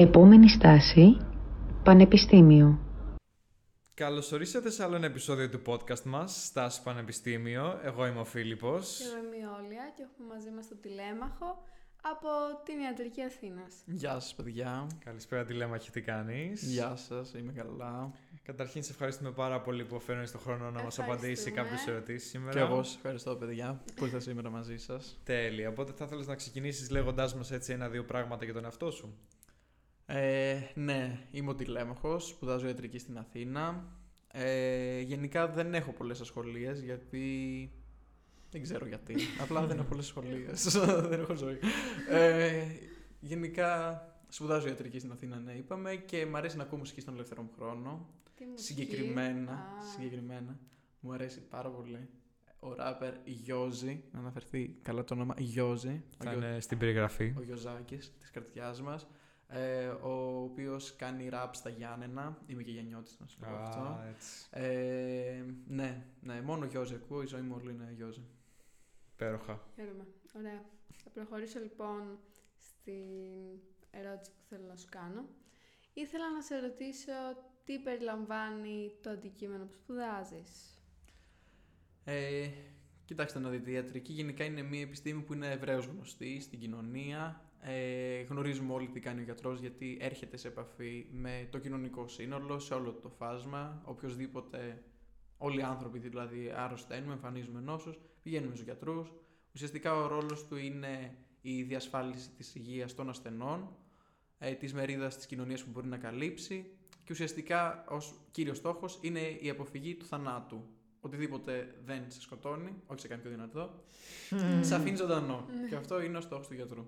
Επόμενη στάση, Πανεπιστήμιο. Καλώς ορίσατε σε άλλο ένα επεισόδιο του podcast μας, Στάση Πανεπιστήμιο. Εγώ είμαι ο Φίλιππος. Και εγώ είμαι η Όλια και έχουμε μαζί μας τον τηλέμαχο από την Ιατρική Αθήνας. Γεια σας παιδιά. Καλησπέρα τηλέμαχη, τι κάνεις; Γεια σας, είμαι καλά. Καταρχήν σε ευχαριστούμε πάρα πολύ που φέρνεις τον χρόνο να μας απαντήσεις σε κάποιες ερωτήσεις σήμερα. Και εγώ σας ευχαριστώ παιδιά που ήρθα σήμερα μαζί σας. Τέλεια, οπότε θα ήθελες να ξεκινήσεις λέγοντάς μας έτσι ένα-δύο πράγματα για τον εαυτό σου; Ε, ναι, είμαι ο τηλέμαχος, σπουδάζω ιατρική στην Αθήνα. Ε, γενικά δεν έχω πολλές ασχολίες γιατί δεν ξέρω γιατί. Απλά δεν έχω πολλές ασχολίες. δεν έχω ζωή. Ε, γενικά σπουδάζω ιατρική στην Αθήνα, ναι, είπαμε, και μου αρέσει να ακούω μουσική στον ελεύθερο μου χρόνο. Τι μουσική; Συγκεκριμένα, Α. συγκεκριμένα, μου αρέσει πάρα πολύ ο ράπερ Γιώζη, να αναφερθεί καλά το όνομα Γιώζη. ο Θα Γιώ- είναι στην περιγραφή. ο Γιωζάκης της καρδιάς μας, ε, ο οποίος κάνει ραπ στα Γιάννενα. Είμαι και γεννιώτης να σου πω αυτό. Α, έτσι. Ε, ναι, ναι, μόνο Γιώζη ακούω, η ζωή μου όλη είναι Γιώζη. Υπέροχα. Χαίρομαι. Ωραία. Θα προχωρήσω λοιπόν στην ερώτηση που θέλω να σου κάνω. Ήθελα να σε ρωτήσω τι περιλαμβάνει το αντικείμενο που σπουδάζεις. Ε, κοιτάξτε να δείτε, η ιατρική γενικά είναι μια επιστήμη που είναι ευρέως γνωστή στην κοινωνία. Ε, γνωρίζουμε όλοι τι κάνει ο γιατρός γιατί έρχεται σε επαφή με το κοινωνικό σύνολο, σε όλο το φάσμα. Οποιοςδήποτε, όλοι οι άνθρωποι δηλαδή αρρωσταίνουμε, εμφανίζουμε νόσους, πηγαίνουμε στους γιατρούς. Ουσιαστικά ο ρόλος του είναι η διασφάλιση της υγείας των ασθενών, ε, της μερίδας της κοινωνίας που μπορεί να καλύψει και ουσιαστικά ως κύριος στόχος είναι η αποφυγή του θανάτου. Οτιδήποτε δεν σε σκοτώνει, όχι σε κάνει πιο δυνατό, σε αφήνει ζωντανό. και αυτό είναι ο στόχος του γιατρού.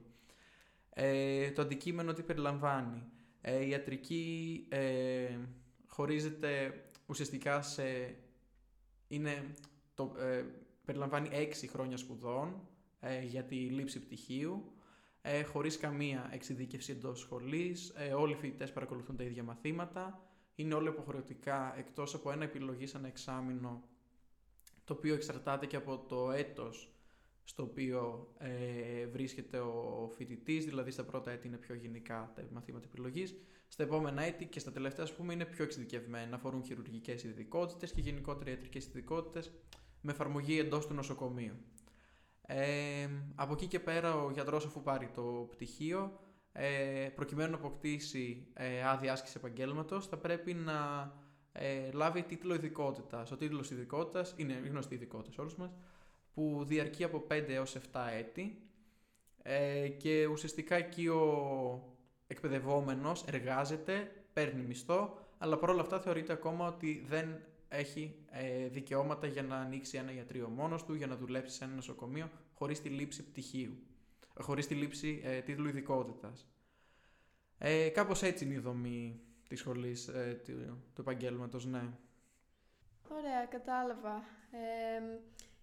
Ε, το αντικείμενο τι περιλαμβάνει. Ε, η ιατρική ε, χωρίζεται ουσιαστικά σε... Είναι, το, ε, περιλαμβάνει έξι χρόνια σπουδών ε, για τη λήψη πτυχίου, ε, χωρίς καμία εξειδίκευση εντός σχολής. Ε, όλοι οι φοιτητές παρακολουθούν τα ίδια μαθήματα. Είναι όλα υποχρεωτικά εκτός από ένα επιλογή σαν εξάμεινο το οποίο εξαρτάται και από το έτος στο οποίο ε, βρίσκεται ο φοιτητής, δηλαδή στα πρώτα έτη είναι πιο γενικά τα μαθήματα επιλογής, στα επόμενα έτη και στα τελευταία ας πούμε είναι πιο εξειδικευμένα, αφορούν χειρουργικές ειδικότητες και γενικότερα ιατρικές ειδικότητες με εφαρμογή εντός του νοσοκομείου. Ε, από εκεί και πέρα ο γιατρός αφού πάρει το πτυχίο, ε, προκειμένου να αποκτήσει ε, άδεια άσκηση επαγγέλματος, θα πρέπει να ε, λάβει τίτλο ειδικότητας. Ο τίτλος ειδικότητας είναι γνωστή ειδικότητα σε όλους μας, που διαρκεί από 5 έως 7 έτη ε, και ουσιαστικά εκεί ο εκπαιδευόμενος εργάζεται, παίρνει μισθό, αλλά παρόλα αυτά θεωρείται ακόμα ότι δεν έχει ε, δικαιώματα για να ανοίξει ένα ιατρείο μόνος του, για να δουλέψει σε ένα νοσοκομείο χωρίς τη λήψη πτυχίου, ε, χωρίς τη λήψη ε, τίτλου ειδικότητας. Ε, κάπως έτσι είναι η δομή της σχολής ε, του, του επαγγέλματος, ναι. Ωραία, κατάλαβα. Ε,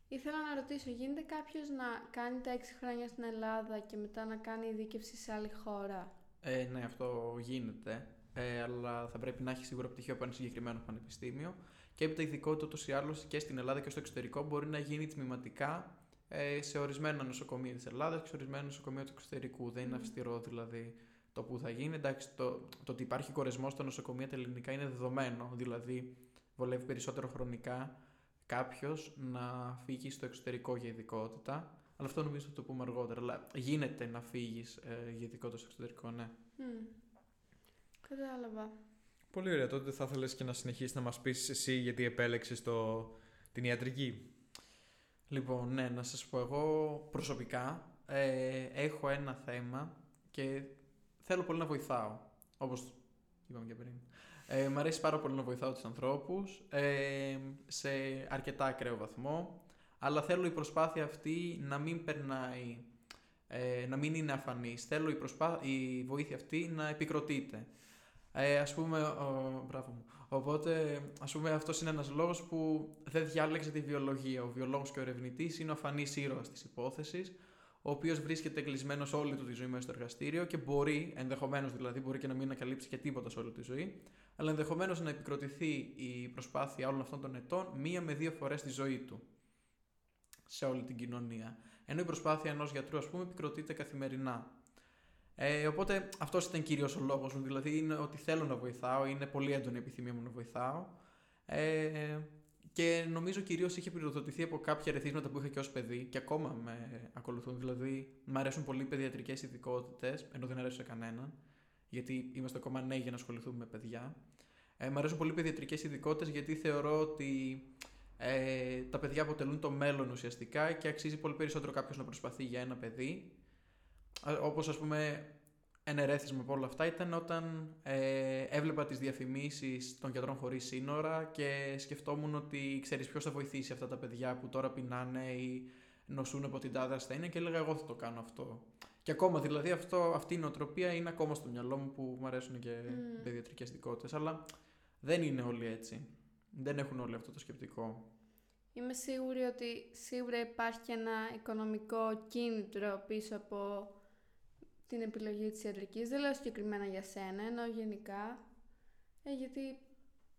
ήθελα να ρωτήσω, γίνεται κάποιος να κάνει τα έξι χρόνια στην Ελλάδα και μετά να κάνει ειδίκευση σε άλλη χώρα; Ε, ναι, αυτό γίνεται. Ε, αλλά θα πρέπει να έχει σίγουρα πτυχίο από ένα συγκεκριμένο πανεπιστήμιο. Και έπειτα η ειδικότητα ούτως ή άλλως και στην Ελλάδα και στο εξωτερικό μπορεί να γίνει τμηματικά ε, σε ορισμένα νοσοκομεία της Ελλάδας και σε ορισμένα νοσοκομεία του εξωτερικού. Δεν είναι Μμμ. αυστηρό δηλαδή το που θα γίνει. Εντάξει, το, το ότι υπάρχει κορεσμός στα νοσοκομεία τα ελληνικά είναι δεδομένο. Δηλαδή, βολεύει περισσότερο χρονικά κάποιος να φύγει στο εξωτερικό για ειδικότητα. Αλλά αυτό νομίζω θα το πούμε αργότερα. Αλλά γίνεται να φύγεις ε, για ειδικότητα στο εξωτερικό, ναι. Μμ. Κατάλαβα. Πολύ ωραία. Τότε θα ήθελες και να συνεχίσεις να μας πεις εσύ γιατί επέλεξες το... την ιατρική; Λοιπόν, ναι, να σας πω εγώ προσωπικά ε, έχω ένα θέμα και θέλω πολύ να βοηθάω, όπως είπαμε και πριν. Ε, μ' αρέσει πάρα πολύ να βοηθάω τους ανθρώπους ε, σε αρκετά ακραίο βαθμό, αλλά θέλω η προσπάθεια αυτή να μην περνάει, ε, να μην είναι αφανής. Θέλω η, προσπά... η βοήθεια αυτή να επικροτείται. Ε, ας πούμε, ο... μπράβο μου. Οπότε, ας πούμε, αυτός είναι ένας λόγος που δεν διάλεξε τη βιολογία. Ο βιολόγος και ο ερευνητής είναι ο αφανής ήρωας της υπόθεσης, ο οποίος βρίσκεται κλεισμένος όλη του τη ζωή μέσα στο εργαστήριο και μπορεί, ενδεχομένως δηλαδή, μπορεί και να μην ανακαλύψει και τίποτα σε όλη τη ζωή, αλλά ενδεχομένως να επικροτηθεί η προσπάθεια όλων αυτών των ετών μία με δύο φορές στη ζωή του σε όλη την κοινωνία. Ενώ η προσπάθεια ενός γιατρού, ας πούμε, επικροτείται καθημερινά. Ε, οπότε αυτός ήταν κυρίως ο λόγος μου. Δηλαδή είναι ότι θέλω να βοηθάω, είναι πολύ έντονη η επιθυμία μου να βοηθάω. Ε, και νομίζω κυρίως είχε πυροδοτηθεί από κάποια ρεθίσματα που είχα και ως παιδί και ακόμα με ακολουθούν. Δηλαδή, μου αρέσουν πολύ οι παιδιατρικές ειδικότητες, ενώ δεν αρέσουν σε κανέναν, γιατί είμαστε ακόμα νέοι για να ασχοληθούμε με παιδιά. Ε, μ' αρέσουν πολύ οι παιδιατρικές ειδικότητες γιατί θεωρώ ότι ε, τα παιδιά αποτελούν το μέλλον ουσιαστικά και αξίζει πολύ περισσότερο κάποιος να προσπαθεί για ένα παιδί. Όπως ας πούμε ένα ερέθισμα από όλα αυτά ήταν όταν ε, έβλεπα τις διαφημίσεις των γιατρών χωρίς σύνορα και σκεφτόμουν ότι ξέρεις ποιος θα βοηθήσει αυτά τα παιδιά που τώρα πεινάνε ή νοσούν από την τάδε ασθένεια και έλεγα εγώ θα το κάνω αυτό. Και ακόμα δηλαδή αυτό, αυτή η νοοτροπία είναι ακόμα στο μυαλό μου που μου αρέσουν και mm. παιδιατρικές δικότητες αλλά δεν είναι όλοι έτσι. Δεν έχουν όλοι αυτό το σκεπτικό. Είμαι σίγουρη ότι σίγουρα υπάρχει ένα οικονομικό κίνητρο πίσω από την επιλογή της ιατρικής. Δεν λέω συγκεκριμένα για σένα, ενώ γενικά. Ε, γιατί...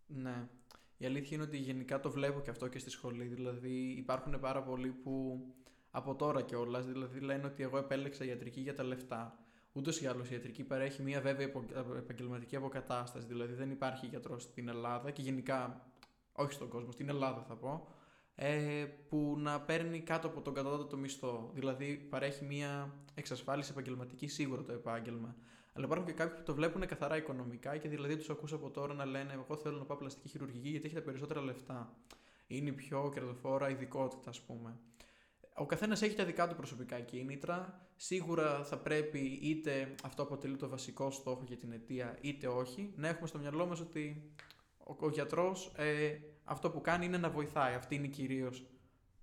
Ναι. Η αλήθεια είναι ότι γενικά το βλέπω και αυτό και στη σχολή. Δηλαδή υπάρχουν πάρα πολλοί που από τώρα κιόλας δηλαδή λένε ότι εγώ επέλεξα ιατρική για τα λεφτά. Ούτως ή άλλως η ιατρική παρέχει μια βέβαια επαγγελματική αποκατάσταση. Δηλαδή δεν υπάρχει γιατρός στην Ελλάδα και γενικά, όχι στον κόσμο, στην Ελλάδα θα πω, ε, που να παίρνει κάτω από τον κατώτατο μισθό. Δηλαδή παρέχει μια εξασφάλιση επαγγελματική σίγουρα το επάγγελμα. Αλλά υπάρχουν και κάποιοι που το βλέπουν καθαρά οικονομικά και δηλαδή τους ακούς από τώρα να λένε: Εγώ θέλω να πάω πλαστική χειρουργική γιατί έχει τα περισσότερα λεφτά. Είναι η πιο κερδοφόρα ειδικότητα, ας πούμε. Ο καθένας έχει τα δικά του προσωπικά κίνητρα. Σίγουρα θα πρέπει είτε αυτό αποτελεί το βασικό στόχο για την αιτία, είτε όχι, να έχουμε στο μυαλό μας ότι ο, ο γιατρός ε, αυτό που κάνει είναι να βοηθάει. Αυτή είναι κυρίως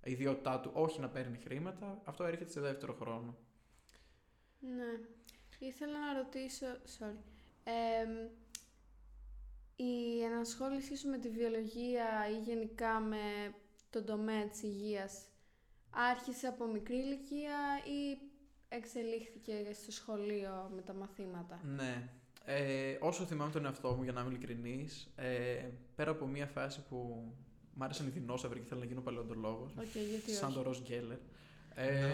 η ιδιότητά του, όχι να παίρνει χρήματα. Αυτό έρχεται σε δεύτερο χρόνο. Ναι. Ήθελα να ρωτήσω. Sorry. Ε, η ενασχόλησή σου με τη βιολογία ή γενικά με τον τομέα της υγείας άρχισε από μικρή ηλικία ή εξελίχθηκε στο σχολείο με τα μαθήματα; Ναι. Ε, όσο θυμάμαι τον εαυτό μου, για να είμαι ειλικρινής, ε, πέρα από μια φάση που μ' άρεσαν οι δεινόσαυροι και θέλω να γίνω παλαιοντολόγος. Okay, γιατί σαν όχι; το Ροζ Γκέλλερ. Ε,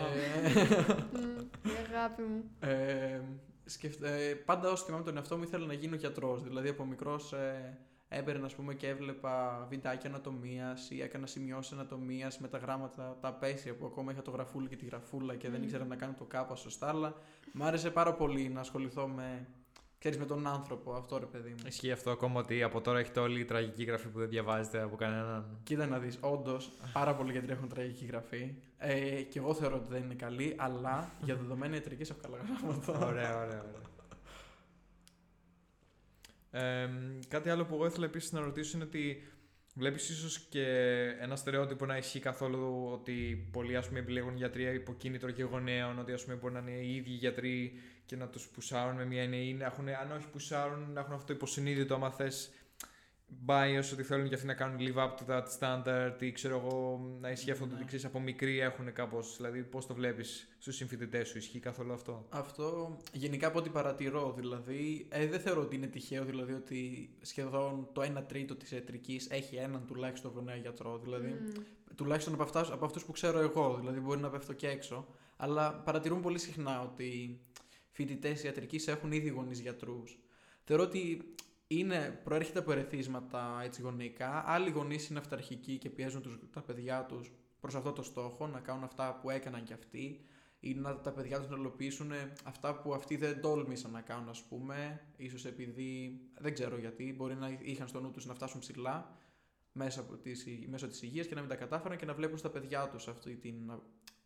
η αγάπη μου. Ε, σκεφτε, πάντα όσο θυμάμαι τον εαυτό μου ήθελα να γίνω γιατρός. Δηλαδή από μικρός ε, έμπαιρνα ας πούμε, και έβλεπα βιντεάκια ανατομίας ή έκανα σημειώσεις ανατομίας με τα γράμματα, τα απέσια που ακόμα είχα το γραφούλι και τη γραφούλα και δεν ήξερα να κάνω το κάπα σωστά. Αλλά μ' άρεσε πάρα πολύ να ασχοληθώ με ξέρεις, με τον άνθρωπο, αυτό ρε παιδί μου. Ισχύει αυτό ακόμα ότι από τώρα έχετε όλη η τραγική γραφή που δεν διαβάζετε από κανέναν. Κοίτα να δεις, όντως πάρα πολλοί γιατροί έχουν τραγική γραφή. Ε, και εγώ θεωρώ ότι δεν είναι καλή, αλλά για δεδομένα ιατρική έχω καλά γράμματα. ωραία, ωραία, ωραία. Ε, κάτι άλλο που εγώ ήθελα επίσης να ρωτήσω είναι ότι βλέπεις ίσως και ένα στερεότυπο να ισχύει καθόλου ότι πολλοί ας πούμε, επιλέγουν γιατρία υποκίνητρο και γονέων, ότι ας πούμε, μπορεί να είναι οι ίδιοι γιατροί και να τους πουσάρουν με μια έννοια ή να έχουν, αν όχι πουσάρουν, να έχουν αυτό το υποσυνείδητο, άμα θες bias, ότι θέλουν και αυτοί να κάνουν live up to that standard ή ξέρω εγώ να ισχύει αυτό το ότι ξέρεις από μικροί έχουν κάπως. Δηλαδή, πώς το βλέπεις στους συμφοιτητές σου, ισχύει καθόλου αυτό; Αυτό γενικά από ό,τι παρατηρώ, δηλαδή, ε, δεν θεωρώ ότι είναι τυχαίο δηλαδή ότι σχεδόν το 1 τρίτο της ιατρικής έχει έναν τουλάχιστον γονέα γιατρό. Δηλαδή, mm. τουλάχιστον από, αυτάς, από αυτούς που ξέρω εγώ, δηλαδή μπορεί να πέφτω και έξω. Αλλά παρατηρούν πολύ συχνά ότι φοιτητές ιατρικής έχουν ήδη γονείς γιατρούς. Θεωρώ ότι είναι, προέρχεται από ερεθίσματα έτσι γονεϊκά. Άλλοι γονείς είναι αυταρχικοί και πιέζουν τους, τα παιδιά τους προς αυτό το στόχο, να κάνουν αυτά που έκαναν κι αυτοί ή να τα παιδιά τους να υλοποιήσουν αυτά που αυτοί δεν τόλμησαν να κάνουν, ας πούμε. ίσως επειδή δεν ξέρω γιατί, μπορεί να είχαν στο νου τους να φτάσουν ψηλά μέσα από τις, μέσω της υγείας και να μην τα κατάφεραν και να βλέπουν στα παιδιά τους αυτή την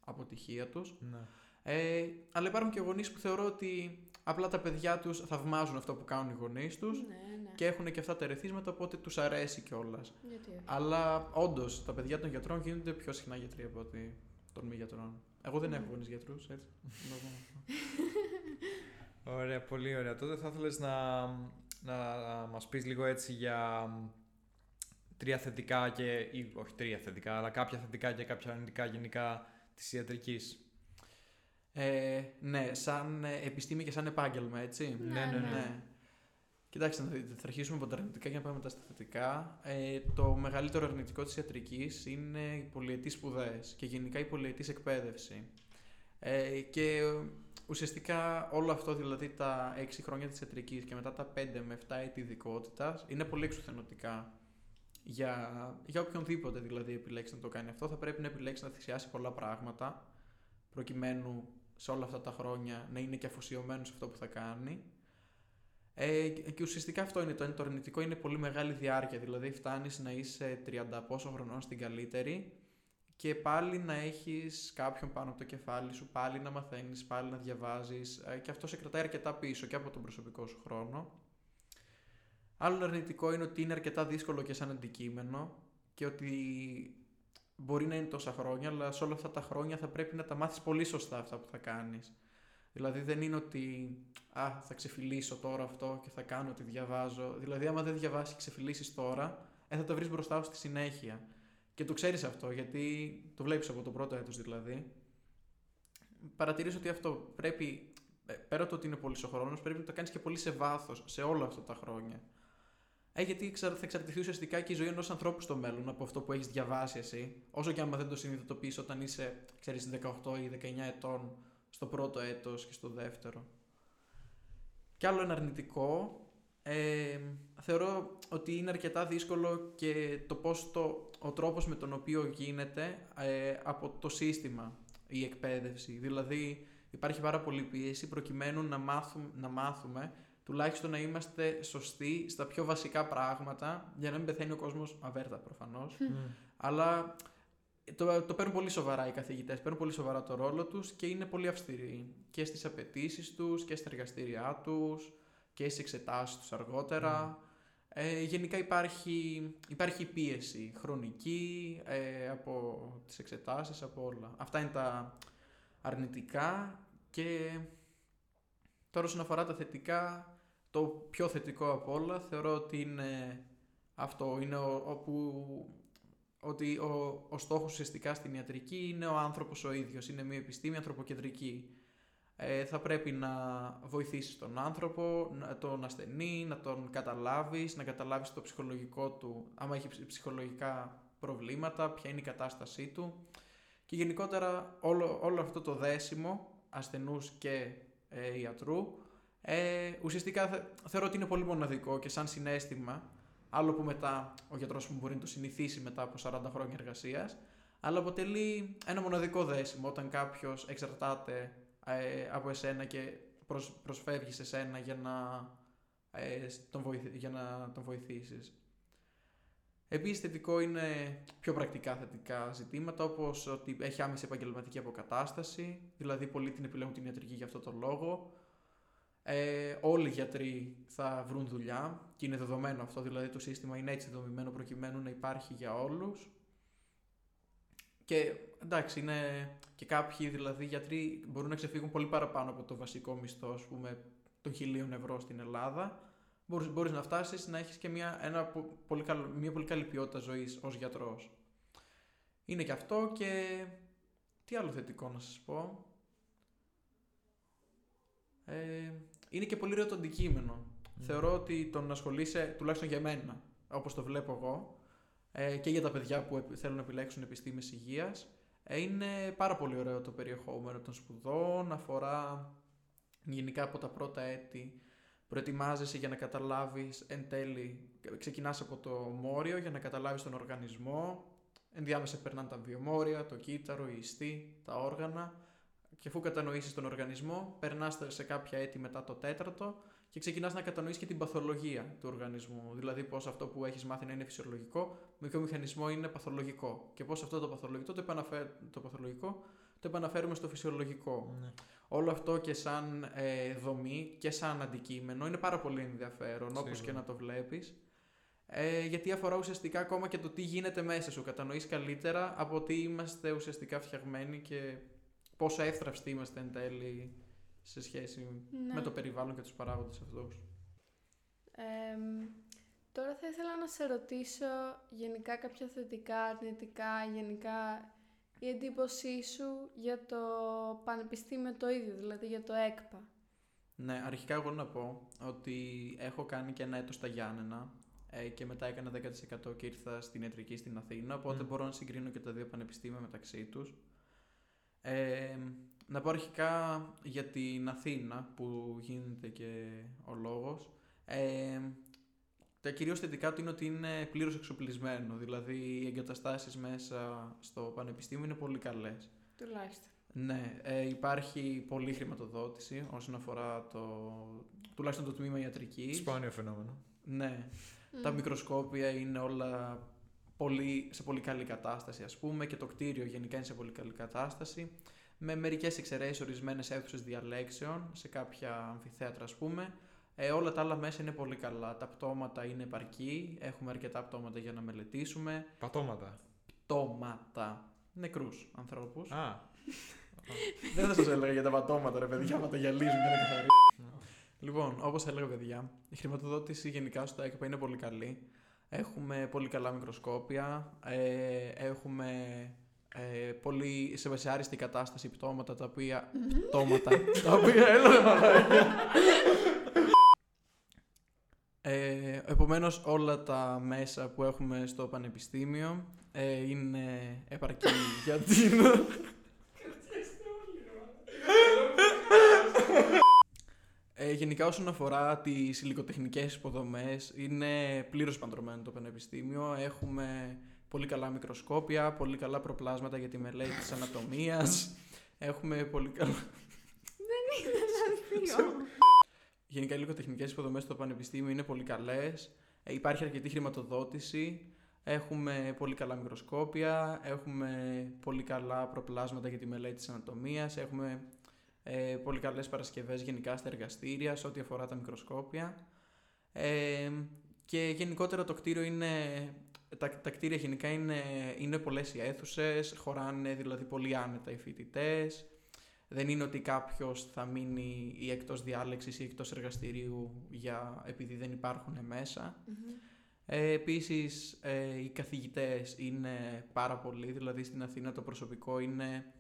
αποτυχία τους. Ναι. Ε, αλλά υπάρχουν και γονείς που θεωρώ ότι απλά τα παιδιά τους θαυμάζουν αυτό που κάνουν οι γονείς τους Ναι, ναι. και έχουν και αυτά τα ερεθίσματα, οπότε τους αρέσει κιόλας. Γιατί; Όχι. Αλλά όντως τα παιδιά των γιατρών γίνονται πιο συχνά γιατροί από ότι των μη γιατρών. Εγώ δεν Ναι. έχω γονείς γιατρούς, έτσι. Να πω. Ωραία, πολύ ωραία. Τότε θα ήθελες να, να μας πεις λίγο έτσι για τρία θετικά και, ή όχι τρία θετικά, αλλά κάποια θετικά και κάποια αρνητικά γενικά της ιατρικής. Ε, ναι, σαν ε, επιστήμη και σαν επάγγελμα, έτσι. Ναι, ναι, ναι. Κοιτάξτε, να δείτε, θα αρχίσουμε από τα αρνητικά για να πάμε μετά στα θετικά. Ε, το μεγαλύτερο αρνητικό της ιατρικής είναι οι πολυετής σπουδές και γενικά η πολυετής εκπαίδευση. Ε, και ουσιαστικά όλο αυτό, δηλαδή τα 6 χρόνια της ιατρικής και μετά τα 5 με 7 έτη ειδικότητας, είναι πολύ εξουθενωτικά. Για, για οποιονδήποτε δηλαδή επιλέξει να το κάνει αυτό, θα πρέπει να επιλέξει να θυσιάσει πολλά πράγματα, προκειμένου σε όλα αυτά τα χρόνια να είναι και αφοσιωμένος σε αυτό που θα κάνει. Ε, και ουσιαστικά αυτό είναι το, το αρνητικό, είναι πολύ μεγάλη διάρκεια. Δηλαδή, φτάνεις να είσαι 30 πόσο χρονών στην καλύτερη και πάλι να έχεις κάποιον πάνω από το κεφάλι σου, πάλι να μαθαίνεις, πάλι να διαβάζεις ε, και αυτό σε κρατάει αρκετά πίσω και από τον προσωπικό σου χρόνο. Άλλο αρνητικό είναι ότι είναι αρκετά δύσκολο και σαν αντικείμενο και ότι μπορεί να είναι τόσα χρόνια, αλλά σε όλα αυτά τα χρόνια θα πρέπει να τα μάθεις πολύ σωστά αυτά που θα κάνεις. Δηλαδή δεν είναι ότι α, θα ξεφυλίσω τώρα αυτό και θα κάνω ότι διαβάζω. Δηλαδή άμα δεν διαβάσεις και ξεφυλίσεις τώρα, ε, θα τα βρεις μπροστά σου στη συνέχεια. Και το ξέρεις αυτό, γιατί το βλέπεις από το πρώτο έτος δηλαδή. Παρατηρείς ότι αυτό πρέπει, ε, πέρα το ότι είναι πολύ ο χρόνος, πρέπει να το κάνεις και πολύ σε βάθος, σε όλα αυτά τα χρόνια. Ε, γιατί θα εξαρτηθεί ουσιαστικά και η ζωή ενός ανθρώπου στο μέλλον από αυτό που έχεις διαβάσει εσύ. Όσο και άμα δεν το συνειδητοποιείς όταν είσαι, ξέρεις, 18 ή 19 ετών στο πρώτο έτος και στο δεύτερο. Κι άλλο ένα αρνητικό, ε, θεωρώ ότι είναι αρκετά δύσκολο και το πώς το, ο τρόπος με τον οποίο γίνεται ε, από το σύστημα η εκπαίδευση. Δηλαδή υπάρχει πάρα πολύ πίεση προκειμένου να μάθουμε, να μάθουμε τουλάχιστον να είμαστε σωστοί στα πιο βασικά πράγματα για να μην πεθαίνει ο κόσμος αβέρτα προφανώς. Αλλά το, το παίρνουν πολύ σοβαρά οι καθηγητές, παίρνουν πολύ σοβαρά το ρόλο τους και είναι πολύ αυστηροί και στις απαιτήσεις τους και στα εργαστήριά τους και στις εξετάσεις τους αργότερα. Ε, γενικά υπάρχει, υπάρχει πίεση χρονική ε, από τις εξετάσεις, από όλα. Αυτά είναι τα αρνητικά και τώρα όσον αφορά τα θετικά, το πιο θετικό από όλα θεωρώ ότι είναι αυτό, είναι όπου ότι ο, ο στόχος ουσιαστικά στην ιατρική είναι ο άνθρωπος ο ίδιος, είναι μια επιστήμη ανθρωποκεντρική. Ε, θα πρέπει να βοηθήσεις τον άνθρωπο, να τον ασθενή, να τον καταλάβεις, να καταλάβεις το ψυχολογικό του, άμα έχει ψυχολογικά προβλήματα, ποια είναι η κατάστασή του και γενικότερα όλο, όλο αυτό το δέσιμο ασθενούς και ε, ιατρού ε, ουσιαστικά θεωρώ ότι είναι πολύ μοναδικό και σαν συνέστημα Άλλο που μετά ο γιατρός μου μπορεί να το συνηθίσει μετά από 40 χρόνια εργασίας, αλλά αποτελεί ένα μοναδικό δέσιμο όταν κάποιος εξαρτάται ε, από εσένα και προσ, προσφεύγει σε σένα για να, ε, τον, βοηθ, για να τον βοηθήσεις. Επίσης θετικό είναι πιο πρακτικά θετικά ζητήματα όπως ότι έχει άμεση επαγγελματική αποκατάσταση, δηλαδή πολλοί την επιλέγουν την ιατρική για αυτό το λόγο, ε, όλοι οι γιατροί θα βρουν δουλειά και είναι δεδομένο αυτό, δηλαδή το σύστημα είναι έτσι δομημένο προκειμένου να υπάρχει για όλους. Και εντάξει, είναι και κάποιοι δηλαδή γιατροί μπορούν να ξεφύγουν πολύ παραπάνω από το βασικό μισθό, ας πούμε, των χιλίων ευρώ στην Ελλάδα. Μπορείς, μπορείς να φτάσεις να έχεις και μια, ένα, πολύ καλό, μια πολύ καλή ποιότητα ζωής ως γιατρός. Είναι και αυτό και τι άλλο θετικό να σας πω. Ε, είναι και πολύ ωραίο το αντικείμενο. Θεωρώ ότι το να ασχολείσαι, τουλάχιστον για μένα, όπως το βλέπω εγώ, ε, και για τα παιδιά που θέλουν να επιλέξουν επιστήμες υγείας, ε, είναι πάρα πολύ ωραίο το περιεχόμενο των σπουδών, αφορά γενικά από τα πρώτα έτη, προετοιμάζεσαι για να καταλάβεις εν τέλει, ξεκινάς από το μόριο για να καταλάβεις τον οργανισμό, ενδιάμεσα περνάνε τα βιομόρια, το κύτταρο, η ιστή, τα όργανα, και αφού κατανοήσεις τον οργανισμό, περνάς σε κάποια έτη μετά το τέταρτο και ξεκινάς να κατανοήσει και την παθολογία του οργανισμού. Δηλαδή, πώς αυτό που έχεις μάθει να είναι φυσιολογικό, με ποιο μηχανισμό είναι παθολογικό. Και πώς αυτό το παθολογικό το, το, παθολογικό το επαναφέρουμε στο φυσιολογικό. Ναι. Όλο αυτό και σαν ε, δομή και σαν αντικείμενο είναι πάρα πολύ ενδιαφέρον, όπως και να το βλέπεις. Ε, γιατί αφορά ουσιαστικά ακόμα και το τι γίνεται μέσα σου. Κατανοείς καλύτερα από ότι είμαστε ουσιαστικά φτιαγμένοι και πόσο εύθραυστοι είμαστε εν τέλει σε σχέση ναι. με το περιβάλλον και τους παράγοντες αυτούς. τώρα θα ήθελα να σε ρωτήσω γενικά κάποια θετικά, αρνητικά, γενικά η εντύπωσή σου για το πανεπιστήμιο το ίδιο, δηλαδή για το ΕΚΠΑ. Ναι, αρχικά εγώ να πω ότι έχω κάνει και ένα έτος στα Γιάννενα ε, και μετά έκανα 10% και ήρθα στην ιατρική στην Αθήνα, οπότε μπορώ να συγκρίνω και τα δύο πανεπιστήμια μεταξύ τους. Ε, να πω αρχικά για την Αθήνα που γίνεται και ο λόγος. Ε, τα κυρίως θετικά του είναι ότι είναι πλήρως εξοπλισμένο, δηλαδή οι εγκαταστάσεις μέσα στο πανεπιστήμιο είναι πολύ καλές. Τουλάχιστον. Ναι, ε, υπάρχει πολλή χρηματοδότηση όσον αφορά το, τουλάχιστον το τμήμα ιατρικής. Σπάνιο φαινόμενο. Ναι, τα μικροσκόπια είναι όλα πολύ, σε πολύ καλή κατάσταση ας πούμε και το κτίριο γενικά είναι σε πολύ καλή κατάσταση με μερικές εξαιρέσεις ορισμένες αίθουσες διαλέξεων σε κάποια αμφιθέατρα ας πούμε ε, όλα τα άλλα μέσα είναι πολύ καλά. Τα πτώματα είναι επαρκή. Έχουμε αρκετά πτώματα για να μελετήσουμε. Πατώματα. Πτώματα. Νεκρούς ανθρώπους. Α. Δεν θα σας έλεγα για τα πατώματα, ρε παιδιά, μα τα γυαλίζουν και να καθαρίζουν. λοιπόν, όπως έλεγα, παιδιά, η χρηματοδότηση γενικά στο ΕΚΠΑ είναι πολύ καλή. Έχουμε πολύ καλά μικροσκόπια. Ε, έχουμε ε, πολύ σε βασιάριστη κατάσταση πτώματα τα οποία. Πτώματα. τα οποία. Έλα, μαλάκια. Ε, επομένως όλα τα μέσα που έχουμε στο πανεπιστήμιο ε, είναι επαρκή για την... Ε, γενικά όσον αφορά τις υλικοτεχνικές υποδομές είναι πλήρως παντρωμένο το πανεπιστήμιο. Έχουμε πολύ καλά μικροσκόπια, πολύ καλά προπλάσματα για τη μελέτη της ανατομίας. Έχουμε πολύ καλά... Δεν είναι ένα αστείο. Γενικά οι υλικοτεχνικές υποδομές στο Πανεπιστήμιο είναι πολύ καλές. Ε, υπάρχει αρκετή χρηματοδότηση. Έχουμε πολύ καλά μικροσκόπια. Έχουμε πολύ καλά προπλάσματα για τη μελέτη της ανατομίας. Έχουμε ε, πολύ καλές παρασκευές γενικά στα εργαστήρια σε ό,τι αφορά τα μικροσκόπια. Ε, και γενικότερα το κτίριο είναι. Τα, τα κτίρια γενικά είναι, είναι πολλές οι αίθουσες, χωράνε δηλαδή πολύ άνετα οι φοιτητές. Δεν είναι ότι κάποιος θα μείνει ή εκτός διάλεξης ή εκτός εργαστηρίου για, επειδή δεν υπάρχουν μέσα. Ε, επίσης, ε, οι καθηγητές είναι πάρα πολλοί, δηλαδή στην Αθήνα το προσωπικό είναι,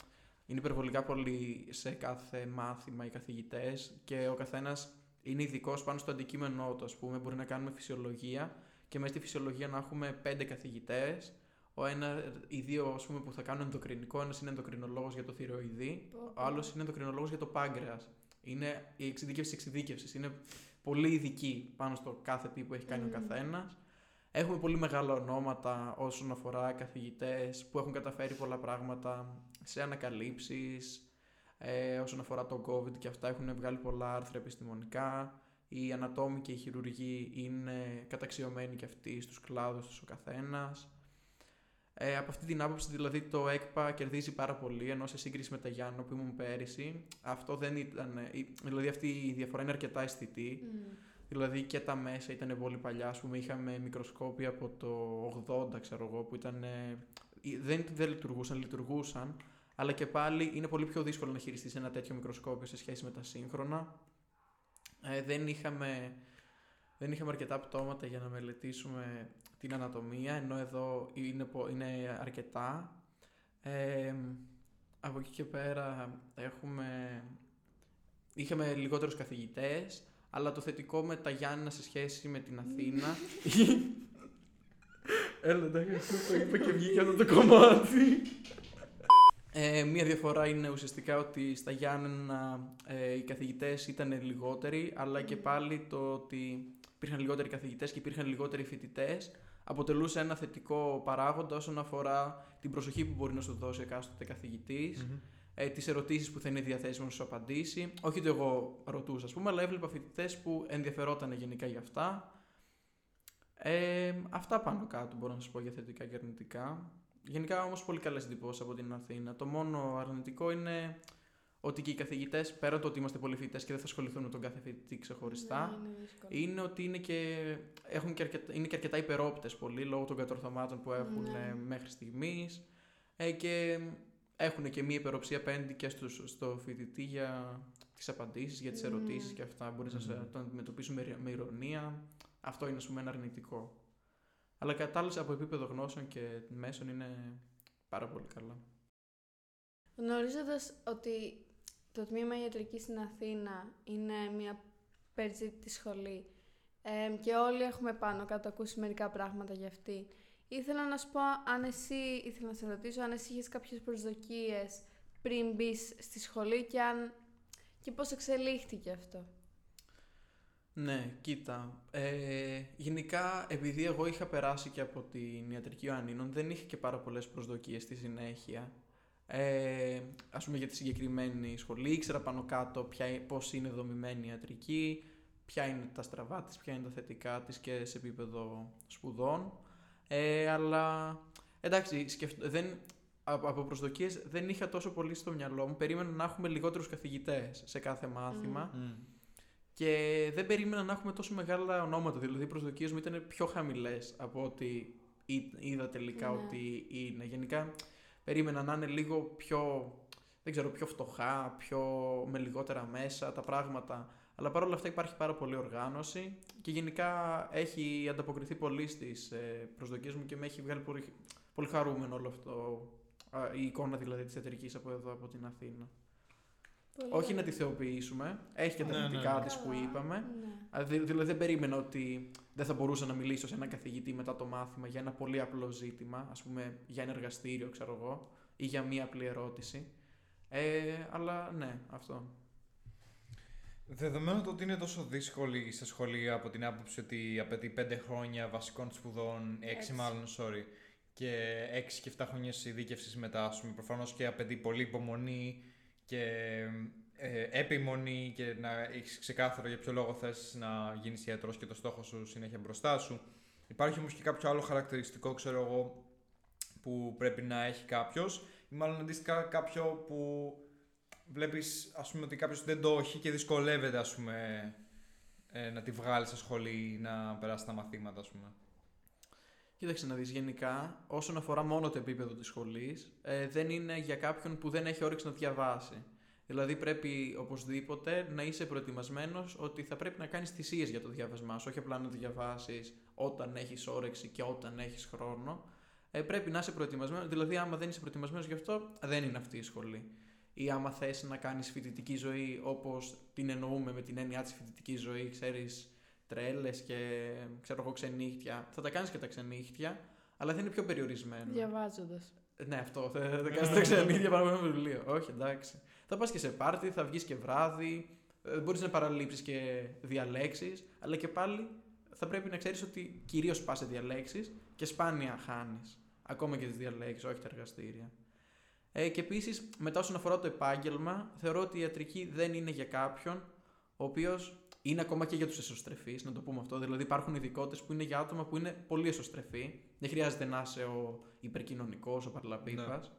είναι υπερβολικά πολύ σε κάθε μάθημα οι καθηγητές και ο καθένας είναι ειδικός πάνω στο αντικείμενό του, ας πούμε. Μπορεί να κάνουμε φυσιολογία και μέσα στη φυσιολογία να έχουμε πέντε καθηγητές ο ένας, οι δύο ας πούμε, που θα κάνουν ενδοκρινικό, ένας είναι ενδοκρινολόγος για το θηροειδή, ο άλλος είναι ενδοκρινολόγος για το πάγκρεα. Είναι η εξειδίκευση εξειδίκευσης. Είναι πολύ ειδική πάνω στο κάθε τι που έχει κάνει ο καθένας. Έχουμε πολύ μεγάλα ονόματα όσον αφορά καθηγητές που έχουν καταφέρει πολλά πράγματα σε ανακαλύψεις. Ε, όσον αφορά το COVID και αυτά έχουν βγάλει πολλά άρθρα επιστημονικά. Οι ανατόμοι και οι χειρουργοί είναι καταξιωμένοι και αυτοί στους κλάδους τους ο καθένας. Ε, από αυτή την άποψη, δηλαδή, το ΕΚΠΑ κερδίζει πάρα πολύ, ενώ σε σύγκριση με τα Γιάννο που ήμουν πέρυσι, αυτό δεν ήταν. Δηλαδή, αυτή η διαφορά είναι αρκετά αισθητή. Δηλαδή, και τα μέσα ήταν πολύ παλιά. Α πούμε, είχαμε μικροσκόπια από το 80, ξέρω εγώ, που ήταν. Δεν, δεν λειτουργούσαν, λειτουργούσαν, αλλά και πάλι είναι πολύ πιο δύσκολο να χειριστείς ένα τέτοιο μικροσκόπιο σε σχέση με τα σύγχρονα. Ε, δεν είχαμε δεν είχαμε αρκετά πτώματα για να μελετήσουμε την ανατομία, ενώ εδώ είναι, είναι αρκετά. Ε, από εκεί και πέρα έχουμε... Είχαμε λιγότερους καθηγητές, αλλά το θετικό με τα Γιάννα σε σχέση με την Αθήνα... Έλα, εντάξει, το είπα και βγήκε αυτό το κομμάτι. Ε, μία διαφορά είναι ουσιαστικά ότι στα Γιάννενα ε, οι καθηγητές ήταν λιγότεροι, αλλά και πάλι το ότι υπήρχαν λιγότεροι καθηγητές και υπήρχαν λιγότεροι φοιτητές, αποτελούσε ένα θετικό παράγοντα όσον αφορά την προσοχή που μπορεί να σου δώσει εκάστοτε καθηγητής, mm-hmm. ε, τις ερωτήσεις που θα είναι διαθέσιμες να σου απαντήσει. Όχι ότι εγώ ρωτούσα, ας πούμε, αλλά έβλεπα φοιτητές που ενδιαφερόταν γενικά για αυτά. Ε, αυτά πάνω κάτω μπορώ να σα πω για θετικά και αρνητικά. Γενικά όμως πολύ καλές εντυπώσεις από την Αθήνα. Το μόνο αρνητικό είναι ότι και οι καθηγητές, πέρα το ότι είμαστε πολύ φοιτητές και δεν θα ασχοληθούν με τον κάθε φοιτητή ξεχωριστά, Ναι, είναι, ότι είναι και, έχουν και αρκετά, είναι και αρκετά υπερόπτες πολύ λόγω των κατορθωμάτων που έχουν Ναι. ε, μέχρι στιγμής. Ε, και έχουν και μία υπεροψία απέναντι και στους, στο φοιτητή για τις απαντήσεις, για τις Ναι. ερωτήσεις και αυτά. Μπορείς να σε, Μμμ. το αντιμετωπίσουν με, με ηρωνία. Αυτό είναι, ας πούμε, ένα αρνητικό. Αλλά κατά άλλως, από επίπεδο γνώσεων και μέσων είναι πάρα πολύ καλά. Γνωρίζοντας ότι το τμήμα ιατρικής στην Αθήνα είναι μια περιζήτητη σχολή ε, και όλοι έχουμε πάνω κάτω ακούσει μερικά πράγματα για αυτή. Ήθελα να σου πω αν εσύ, ήθελα να σε ρωτήσω αν εσύ είχες κάποιες προσδοκίες πριν μπεις στη σχολή και, αν... και πώς εξελίχθηκε αυτό; Ναι, κοίτα. Ε, γενικά, επειδή εγώ είχα περάσει και από την ιατρική Ιωαννίνων, δεν είχα και πάρα πολλές προσδοκίες στη συνέχεια. Ε, ας πούμε για τη συγκεκριμένη σχολή, ήξερα πάνω κάτω ποια, πώς είναι δομημένη η ιατρική, ποια είναι τα στραβά της, ποια είναι τα θετικά της και σε επίπεδο σπουδών. Ε, αλλά εντάξει, σκεφτ, δεν, από προσδοκίες δεν είχα τόσο πολύ στο μυαλό μου. Περίμενα να έχουμε λιγότερους καθηγητές σε κάθε μάθημα. Και δεν περίμενα να έχουμε τόσο μεγάλα ονόματα. Δηλαδή, οι προσδοκίες μου ήταν πιο χαμηλές από ό,τι είδα τελικά Ναι. ότι είναι. Γενικά, περίμενα να είναι λίγο πιο, δεν ξέρω, πιο φτωχά, πιο με λιγότερα μέσα τα πράγματα. Αλλά παρόλα αυτά υπάρχει πάρα πολλή οργάνωση και γενικά έχει ανταποκριθεί πολύ στις ε, προσδοκίες μου και με έχει βγάλει πολύ, πολύ χαρούμενο όλο αυτό, α, η εικόνα δηλαδή της εταιρικής από εδώ, από την Αθήνα. Πολύ Όχι ωραία. να τη θεοποιήσουμε, έχει και τα Ναι, ναι, θετικά ναι. της που Καλά, είπαμε. ναι. Α, δη- Δηλαδή δεν περίμενα ότι δεν θα μπορούσα να μιλήσω σε έναν καθηγητή μετά το μάθημα για ένα πολύ απλό ζήτημα, ας πούμε για ένα εργαστήριο ξέρω εγώ, ή για μία απλή ερώτηση. Ε, αλλά ναι, αυτό. Δεδομένου το ότι είναι τόσο δύσκολη στα σχολεία από την άποψη ότι απαιτεί 5 χρόνια βασικών σπουδών, 6 Έξι. μάλλον, sorry, και 6 και 7 χρόνια ειδίκευσης μετά, ας πούμε, προφανώς και απαιτεί πολύ υπομονή και ε, επιμονή και να έχεις ξεκάθαρο για ποιο λόγο θες να γίνεις ιατρός και το στόχο σου συνέχεια μπροστά σου. Υπάρχει όμως και κάποιο άλλο χαρακτηριστικό, ξέρω εγώ, που πρέπει να έχει κάποιος, ή μάλλον αντίστοιχα κάποιο που βλέπεις, ας πούμε, ότι κάποιος δεν το έχει και δυσκολεύεται, ας πούμε, ε, να τη βγάλεις στα σχολή ή να περάσει τα μαθήματα, ας πούμε. Κοίταξε να δεις γενικά, όσον αφορά μόνο το επίπεδο της σχολής, ε, δεν είναι για κάποιον που δεν έχει όρεξη να διαβάσει. Δηλαδή πρέπει οπωσδήποτε να είσαι προετοιμασμένος ότι θα πρέπει να κάνεις θυσίες για το διάβασμά σου, όχι απλά να διαβάσεις όταν έχεις όρεξη και όταν έχεις χρόνο. Ε, πρέπει να είσαι προετοιμασμένος, δηλαδή άμα δεν είσαι προετοιμασμένος γι' αυτό, δεν είναι αυτή η σχολή. Ή άμα θες να κάνεις φοιτητική ζωή όπως την εννοούμε με την έννοια της φοιτητικής ζωής, ξέρεις, τρέλες και ξέρω εγώ ξενύχτια. Θα τα κάνεις και τα ξενύχτια, αλλά θα είναι πιο περιορισμένο. Διαβάζοντας. Ναι, αυτό. Θα, θα κάνεις τα ξενύχια πάνω από ένα βιβλίο. Όχι, εντάξει. Θα πας και σε πάρτι, θα βγεις και βράδυ. Μπορείς να παραλείψεις και διαλέξεις, αλλά και πάλι θα πρέπει να ξέρεις ότι κυρίως πας σε διαλέξεις και σπάνια χάνεις. Ακόμα και τις διαλέξεις, όχι τα εργαστήρια. Ε, και επίσης, μετά όσον αφορά το επάγγελμα, θεωρώ ότι η ιατρική δεν είναι για κάποιον ο οποίος είναι ακόμα και για τους εσωστρεφείς, να το πούμε αυτό. Δηλαδή, υπάρχουν ειδικότητες που είναι για άτομα που είναι πολύ εσωστρεφεί. Δεν χρειάζεται να είσαι ο υπερκοινωνικός, ο παρλαπίπας.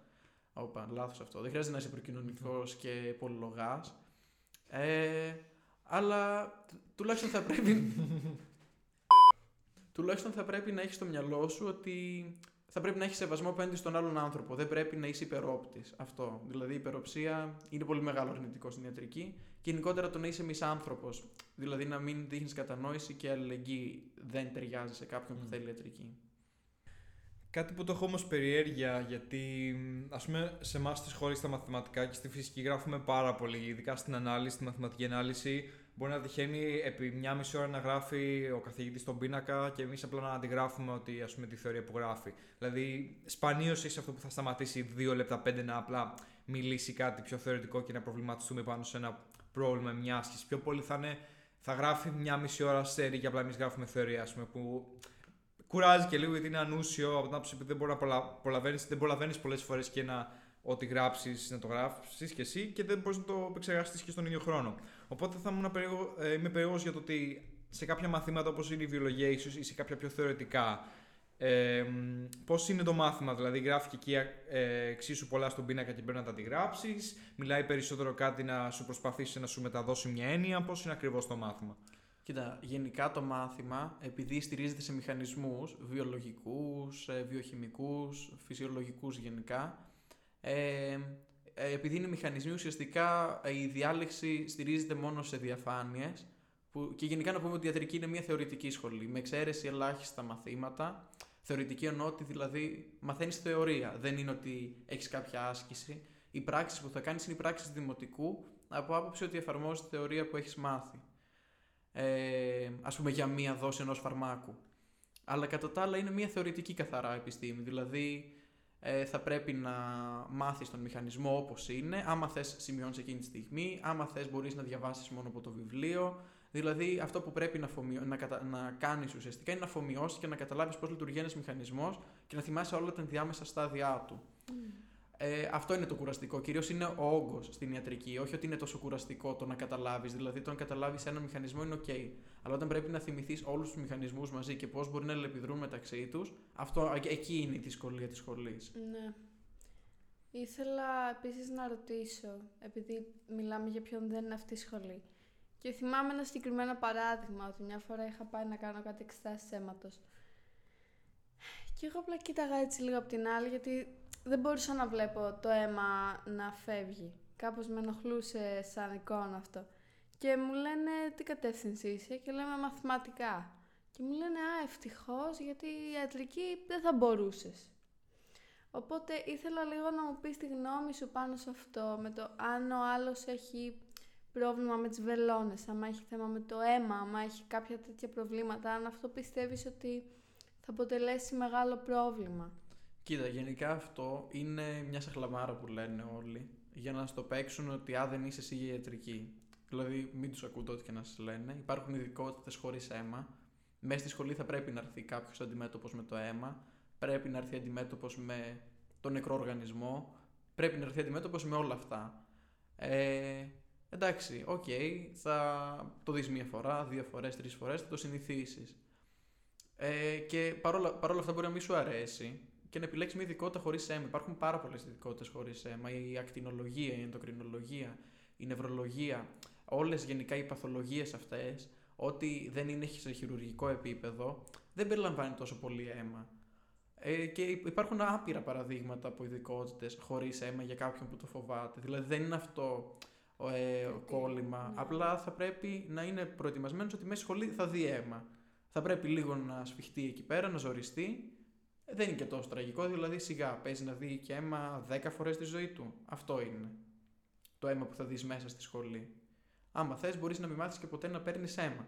Όπα, λάθος αυτό. Δεν χρειάζεται να είσαι υπερκοινωνικός και πολυλογάς. Ε, αλλά τ- τουλάχιστον θα πρέπει. τουλάχιστον θα πρέπει να έχεις στο μυαλό σου ότι θα πρέπει να έχεις σεβασμό απέναντι στον άλλον άνθρωπο. Δεν πρέπει να είσαι υπερόπτης. Αυτό. Δηλαδή η υπεροψία είναι πολύ μεγάλο αρνητικό στην ιατρική. Και γενικότερα το να είσαι μισάνθρωπο. Δηλαδή να μην δείχνεις κατανόηση και αλληλεγγύη δεν ταιριάζει σε κάποιον που Μμ. θέλει ιατρική. Κάτι που το έχω όμως περιέργεια, γιατί ας πούμε σε εμάς στη σχολή στα μαθηματικά και στη φυσική γράφουμε πάρα πολύ, ειδικά στην ανάλυση, στη μαθηματική ανάλυση. Μπορεί να τυχαίνει επί μια μισή ώρα να γράφει ο καθηγητής τον πίνακα και εμείς απλά να αντιγράφουμε ότι, ας πούμε, τη θεωρία που γράφει. Δηλαδή, σπανίως είσαι αυτό που θα σταματήσει δύο λεπτά, πέντε να απλά μιλήσει κάτι πιο θεωρητικό και να προβληματιστούμε πάνω σε ένα πρόβλημα, μια άσκηση. Πιο πολύ θα, είναι, θα γράφει μια μισή ώρα στέρι και απλά εμείς γράφουμε θεωρία, ας πούμε, που κουράζει και λίγο γιατί είναι ανούσιο από την άποψη που δεν μπορεί να προλα- προλαβαίνεις, δεν προλαβαίνεις πολλές φορές και να ό,τι γράψεις να το γράψεις και εσύ και δεν μπορείς να το επεξεργαστείς και στον ίδιο χρόνο. Οπότε θα ήμουν περίεργο, ε, είμαι περίεργος για το ότι σε κάποια μαθήματα όπως είναι η βιολογία, ίσως ή σε κάποια πιο θεωρητικά, ε, Πώς είναι το μάθημα, δηλαδή γράφει και εκεί ε, εξίσου πολλά στον πίνακα και πρέπει να τα αντιγράψεις, μιλάει περισσότερο κάτι να σου προσπαθήσει να σου μεταδώσει μια έννοια, πώς είναι ακριβώς το μάθημα; Κοίτα, γενικά το μάθημα, επειδή στηρίζεται σε μηχανισμούς βιολογικούς, ε, βιοχημικούς, φυσιολογικούς γενικά, ε, ε, επειδή είναι μηχανισμοί, ουσιαστικά ε, η διάλεξη στηρίζεται μόνο σε διαφάνειες που, και γενικά να πούμε ότι η ιατρική είναι μια θεωρητική σχολή, με εξαίρεση ελάχιστα μαθήματα. Θεωρητική εννοώ ότι δηλαδή μαθαίνεις θεωρία, δεν είναι ότι έχεις κάποια άσκηση. Οι πράξεις που θα κάνεις είναι οι πράξεις δημοτικού από άποψη ότι εφαρμόζεις τη θεωρία που έχεις μάθει ε, ας πούμε για μία δόση ενός φαρμάκου. Αλλά κατά τα άλλα είναι μία θεωρητική καθαρά επιστήμη. Δηλαδή Ε, θα πρέπει να μάθεις τον μηχανισμό όπως είναι. Άμα θες σημειώνεις εκείνη τη στιγμή. Άμα θες μπορείς να διαβάσεις μόνο από το βιβλίο. Δηλαδή αυτό που πρέπει να, αφομοιώ... να, κατα... να κάνεις ουσιαστικά είναι να αφομοιώσεις και να καταλάβεις πώς λειτουργεί ένας μηχανισμός και να θυμάσαι όλα τα ενδιάμεσα στάδια του. Ε, αυτό είναι το κουραστικό. Κυρίως είναι ο όγκος στην ιατρική. Όχι ότι είναι τόσο κουραστικό το να καταλάβεις. Δηλαδή, το να καταλάβεις ένα μηχανισμό είναι OK. Αλλά όταν πρέπει να θυμηθείς όλους τους μηχανισμούς μαζί και πώς μπορεί να ελεπιδρούν μεταξύ τους, αυτό εκεί είναι η δυσκολία της σχολής. Ναι. Ήθελα επίσης να ρωτήσω, επειδή μιλάμε για ποιον δεν είναι αυτή η σχολή. Και θυμάμαι ένα συγκεκριμένο παράδειγμα, ότι μια φορά είχα πάει να κάνω κάτι εξετάσεις αίματο. Και εγώ απλά κοίταγα έτσι λίγο από την άλλη, γιατί δεν μπορούσα να βλέπω το αίμα να φεύγει. Κάπως με ενοχλούσε σαν εικόνα αυτό. Και μου λένε τι κατεύθυνση είσαι και λέμε μαθηματικά. Και μου λένε α ευτυχώς γιατί η ιατρική δεν θα μπορούσες. Οπότε ήθελα λίγο να μου πεις τη γνώμη σου πάνω σε αυτό, με το αν ο άλλος έχει πρόβλημα με τις βελόνες, αν έχει θέμα με το αίμα, αν έχει κάποια τέτοια προβλήματα, αν αυτό πιστεύεις ότι θα αποτελέσει μεγάλο πρόβλημα. Κοίτα, γενικά αυτό είναι μια σαχλαμάρα που λένε όλοι για να στο παίξουν ότι α, δεν είσαι εσύ για ιατρική. Δηλαδή, μην τους ακούτε ό,τι και να σας λένε. Υπάρχουν ειδικότητες χωρίς αίμα. Μέσα στη σχολή θα πρέπει να έρθει κάποιος αντιμέτωπος με το αίμα. Πρέπει να έρθει αντιμέτωπος με τον νεκρό οργανισμό. Πρέπει να έρθει αντιμέτωπος με όλα αυτά. Ε, εντάξει, οκ, okay, θα το δεις μία φορά, δύο φορές, τρεις φορές, θα το συνηθίσεις. Ε, και παρόλα, παρόλα αυτά μπορεί να μην σου αρέσει και να επιλέξεις μια ειδικότητα χωρίς αίμα. Υπάρχουν πάρα πολλές ειδικότητες χωρίς αίμα. Η ακτινολογία, η ενδοκρινολογία, η νευρολογία, όλες γενικά οι παθολογίες αυτές, ό,τι δεν είναι σε χειρουργικό επίπεδο, δεν περιλαμβάνει τόσο πολύ αίμα. Ε, και υπάρχουν άπειρα παραδείγματα από ειδικότητες χωρίς αίμα για κάποιον που το φοβάται. Δηλαδή δεν είναι αυτό ε, κόλλημα. Ναι. Απλά θα πρέπει να είναι προετοιμασμένος ότι μέσα σχολή θα δει αίμα. Θα πρέπει λίγο να σφιχτεί εκεί πέρα, να ζοριστεί δεν είναι και τόσο τραγικό, δηλαδή σιγά παίζει να δει και αίμα 10 φορές τη ζωή του. Αυτό είναι το αίμα που θα δεις μέσα στη σχολή. Άμα θες μπορείς να μην μάθεις και ποτέ να παίρνεις αίμα.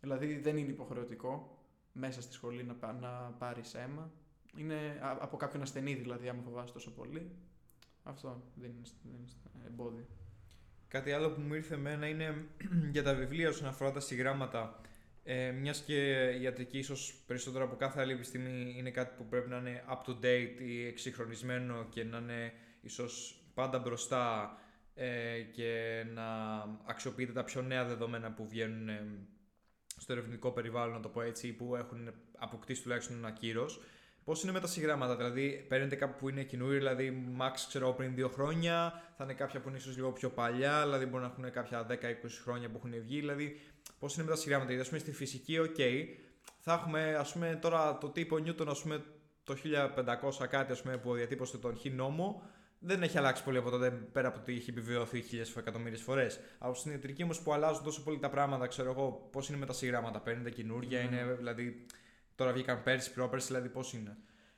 Δηλαδή δεν είναι υποχρεωτικό μέσα στη σχολή να, να πάρεις αίμα. Είναι από κάποιον ασθενή δηλαδή, άμα φοβάσαι τόσο πολύ. Αυτό δεν είναι, δεν είναι εμπόδιο. Κάτι άλλο που μου ήρθε εμένα είναι για τα βιβλία όσον αφορά τα συγγράμματα. Ε, Μιας και η ιατρική, ίσως περισσότερο από κάθε άλλη επιστήμη, είναι κάτι που πρέπει να είναι up to date ή εξυγχρονισμένο και να είναι ίσως πάντα μπροστά ε, και να αξιοποιείται τα πιο νέα δεδομένα που βγαίνουν ε, στο ερευνητικό περιβάλλον, να το πω έτσι, ή που έχουν αποκτήσει τουλάχιστον ένα κύρος. Πώς είναι με τα συγγράμματα, δηλαδή παίρνετε κάπου που είναι καινούριο, δηλαδή max ξέρω πριν δύο χρόνια, θα είναι κάποια που είναι ίσως λίγο πιο παλιά, δηλαδή μπορεί να έχουν κάποια 10-20 χρόνια που έχουν βγει, δηλαδή πώς είναι με τα συγγράμματα. Γιατί ας πούμε στη φυσική, OK, θα έχουμε ας πούμε τώρα το τύπο Νιούτον, ας πούμε το 1500 κάτι ας πούμε, που διατύπωσε τον χ νόμο, δεν έχει αλλάξει πολύ από τότε πέρα από ότι έχει επιβεβαιωθεί χίλιες εκατομμύριε φορές. Από στην ιατρική όμως που αλλάζουν τόσο πολύ τα πράγματα, ξέρω εγώ πώς είναι με τα συγγράμματα. Παίρνετε καινούργια, mm. είναι δηλαδή. Τώρα βγήκαν πέρσι, πρόπερσι, δηλαδή πώς είναι;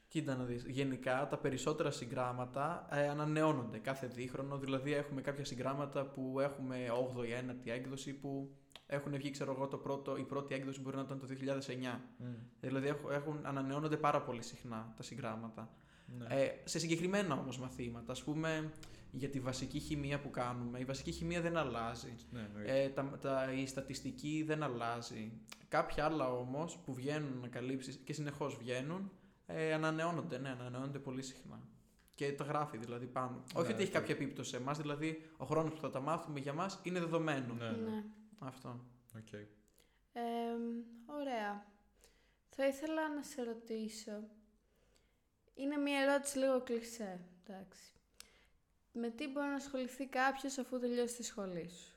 Κοίτα να δεις, γενικά τα περισσότερα συγγράμματα ε, ανανεώνονται κάθε δίχρονο, δηλαδή έχουμε κάποια συγγράμματα που έχουμε 8η, 9η έκδοση που έχουν βγει, ξέρω εγώ, το πρώτο, η πρώτη έκδοση μπορεί να ήταν το 2009. Mm. Δηλαδή έχουν, ανανεώνονται πάρα πολύ συχνά τα συγγράμματα. Ναι. Ε, σε συγκεκριμένα όμως μαθήματα, ας πούμε για τη βασική χημεία που κάνουμε, η βασική χημεία δεν αλλάζει. Ναι, ε, τα, τα, η στατιστική δεν αλλάζει. Κάποια άλλα όμως που βγαίνουν ανακαλύψεις και συνεχώς βγαίνουν, ε, ανανεώνονται, ναι, ανανεώνονται πολύ συχνά. Και τα γράφει δηλαδή πάνω. Ναι, Όχι ότι έχει κάποια επίπτωση σε εμάς, δηλαδή ο χρόνος που θα τα μάθουμε για μας είναι δεδομένο. Ναι, ναι. Αυτό. Okay. Ε, ωραία. Θα ήθελα να σε ρωτήσω. Είναι μια ερώτηση λίγο κλεισέ, εντάξει. Με τι μπορεί να ασχοληθεί κάποιος αφού τελειώσει τη σχολή σου;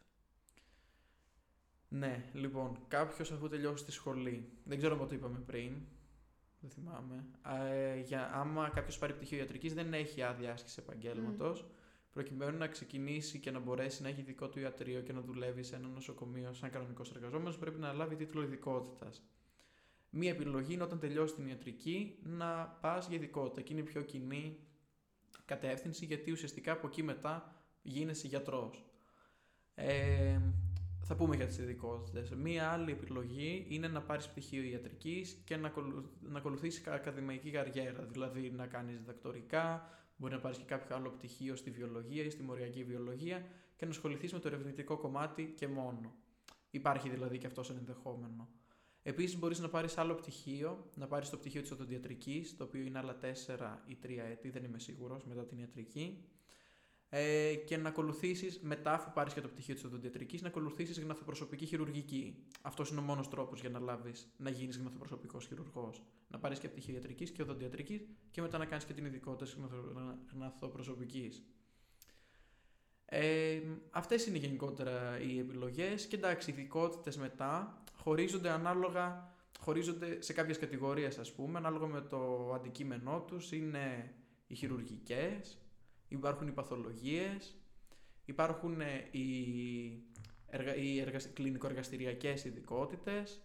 Ναι, λοιπόν, κάποιος αφού τελειώσει τη σχολή. Δεν ξέρω αν το είπαμε πριν. Δεν θυμάμαι. Ε, για, άμα κάποιος πάρει πτυχίο ιατρικής, δεν έχει άδεια άσκηση επαγγέλματος. Mm. Προκειμένου να ξεκινήσει και να μπορέσει να έχει δικό του ιατρείο και να δουλεύει σε ένα νοσοκομείο σαν κανονικός εργαζόμενος, πρέπει να λάβει τίτλο ειδικότητας. Μία επιλογή είναι όταν τελειώσει την ιατρική να πας για ειδικότητα και είναι η πιο κοινή κατεύθυνση γιατί ουσιαστικά από εκεί μετά γίνεσαι γιατρός. Ε, θα πούμε για τις ειδικότητες. Μία άλλη επιλογή είναι να πάρεις πτυχίο ιατρικής και να, ακολου... να ακολουθήσεις ακαδημαϊκή καριέρα, δηλαδή να κάνεις διδακτορικά, μπορεί να πάρεις και κάποιο άλλο πτυχίο στη βιολογία ή στη μοριακή βιολογία και να ασχοληθείς με το ερευνητικό κομμάτι και μόνο. Υπάρχει δηλαδή και αυτός σαν ενδεχόμενο. Επίσης, μπορείς να πάρεις άλλο πτυχίο, να πάρεις το πτυχίο της οδοντιατρικής, το οποίο είναι άλλα 4 ή 3 έτη, δεν είμαι σίγουρος, μετά την ιατρική. Ε, και να ακολουθήσεις, μετά, αφού πάρεις και το πτυχίο της οδοντιατρικής, να ακολουθήσεις γναθοπροσωπική χειρουργική. Αυτός είναι ο μόνος τρόπος για να λάβεις να γίνεις γναθοπροσωπικός χειρουργός. Να πάρεις και πτυχίο ιατρικής και οδοντιατρικής και μετά να κάνεις και την ειδικότητα της γναθοπροσωπικής. Ε, αυτές είναι γενικότερα οι επιλογές και εντάξει, οι ειδικότητες μετά χωρίζονται ανάλογα, χωρίζονται σε κάποιες κατηγορίες ας πούμε, ανάλογα με το αντικείμενό τους, είναι οι χειρουργικές, υπάρχουν οι παθολογίες, υπάρχουν ε, οι, εργα... οι εργασ... κλινικοεργαστηριακές ειδικότητες,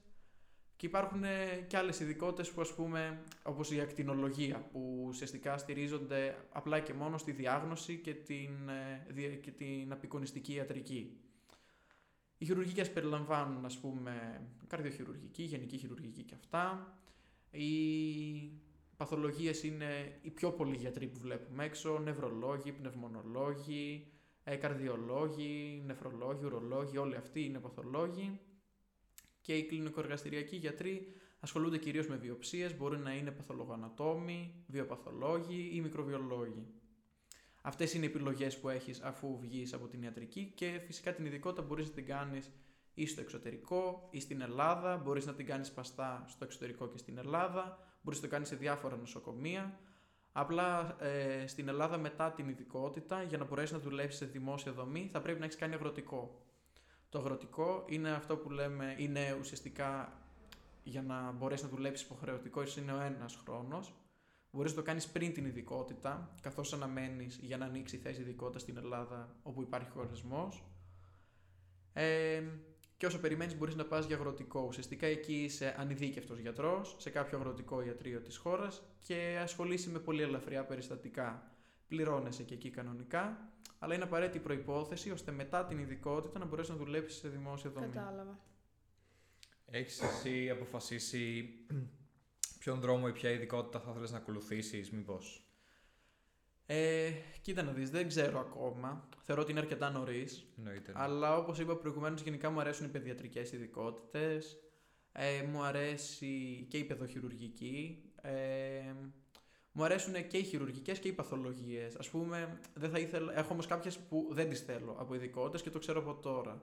και υπάρχουν ε, και άλλες ειδικότητες που, ας πούμε, όπως η ακτινολογία, που ουσιαστικά στηρίζονται απλά και μόνο στη διάγνωση και την, ε, και την απεικονιστική ιατρική. Οι χειρουργικές περιλαμβάνουν, ας πούμε, καρδιοχειρουργική, γενική χειρουργική και αυτά. Οι παθολογίες είναι οι πιο πολλοί γιατροί που βλέπουμε έξω, νευρολόγοι, πνευμονολόγοι, ε, καρδιολόγοι, νεφρολόγοι, ουρολόγοι, όλοι αυτοί είναι παθολόγοι. Και οι κλινικοεργαστηριακοί γιατροί ασχολούνται κυρίως με βιοψίες, μπορεί να είναι παθολογοανατόμοι, βιοπαθολόγοι ή μικροβιολόγοι. Αυτές είναι οι επιλογές που έχεις αφού βγεις από την ιατρική και φυσικά την ειδικότητα μπορείς να την κάνεις ή στο εξωτερικό ή στην Ελλάδα, μπορείς να την κάνεις παστά στο εξωτερικό και στην Ελλάδα, μπορείς να το κάνεις σε διάφορα νοσοκομεία. Απλά ε, στην Ελλάδα μετά την ειδικότητα, για να μπορέσεις να δουλέψεις σε δημόσια δομή, θα πρέπει να έχεις κάνει αγροτικό. Το αγροτικό είναι αυτό που λέμε, είναι ουσιαστικά για να μπορέσεις να δουλέψεις υποχρεωτικό, είναι ο ένας χρόνος. Μπορείς να το κάνεις πριν την ειδικότητα, καθώς αναμένεις για να ανοίξει η θέση ειδικότητα στην Ελλάδα όπου υπάρχει χωρισμός. Ε, και όσο περιμένεις, μπορείς να πας για αγροτικό. Ουσιαστικά εκεί είσαι ανειδίκευτος γιατρός σε κάποιο αγροτικό ιατρείο της χώρας και ασχολείσαι με πολύ ελαφριά περιστατικά. Πληρώνεσαι και εκεί κανονικά αλλά είναι απαραίτητη προπόθεση ώστε μετά την ειδικότητα να μπορέσεις να δουλέψεις σε δημόσια δομή. Κατάλαβα. Έχεις εσύ αποφασίσει ποιον δρόμο ή ποια ειδικότητα θα ήθελε να ακολουθήσεις, μήπως; Ε, κοίτα να δεις, δεν ξέρω ακόμα. Θεωρώ ότι είναι αρκετά νωρίς. Αλλά όπως είπα προηγουμένως, γενικά μου αρέσουν οι παιδιατρικές ειδικότητες. Ε, μου αρέσει και η παιδοχειρουργική. Ε, μου αρέσουν και οι χειρουργικές και οι παθολογίες. Α πούμε, δεν θα ήθελα, έχω όμως κάποιες που δεν τις θέλω από ειδικότητες και το ξέρω από τώρα.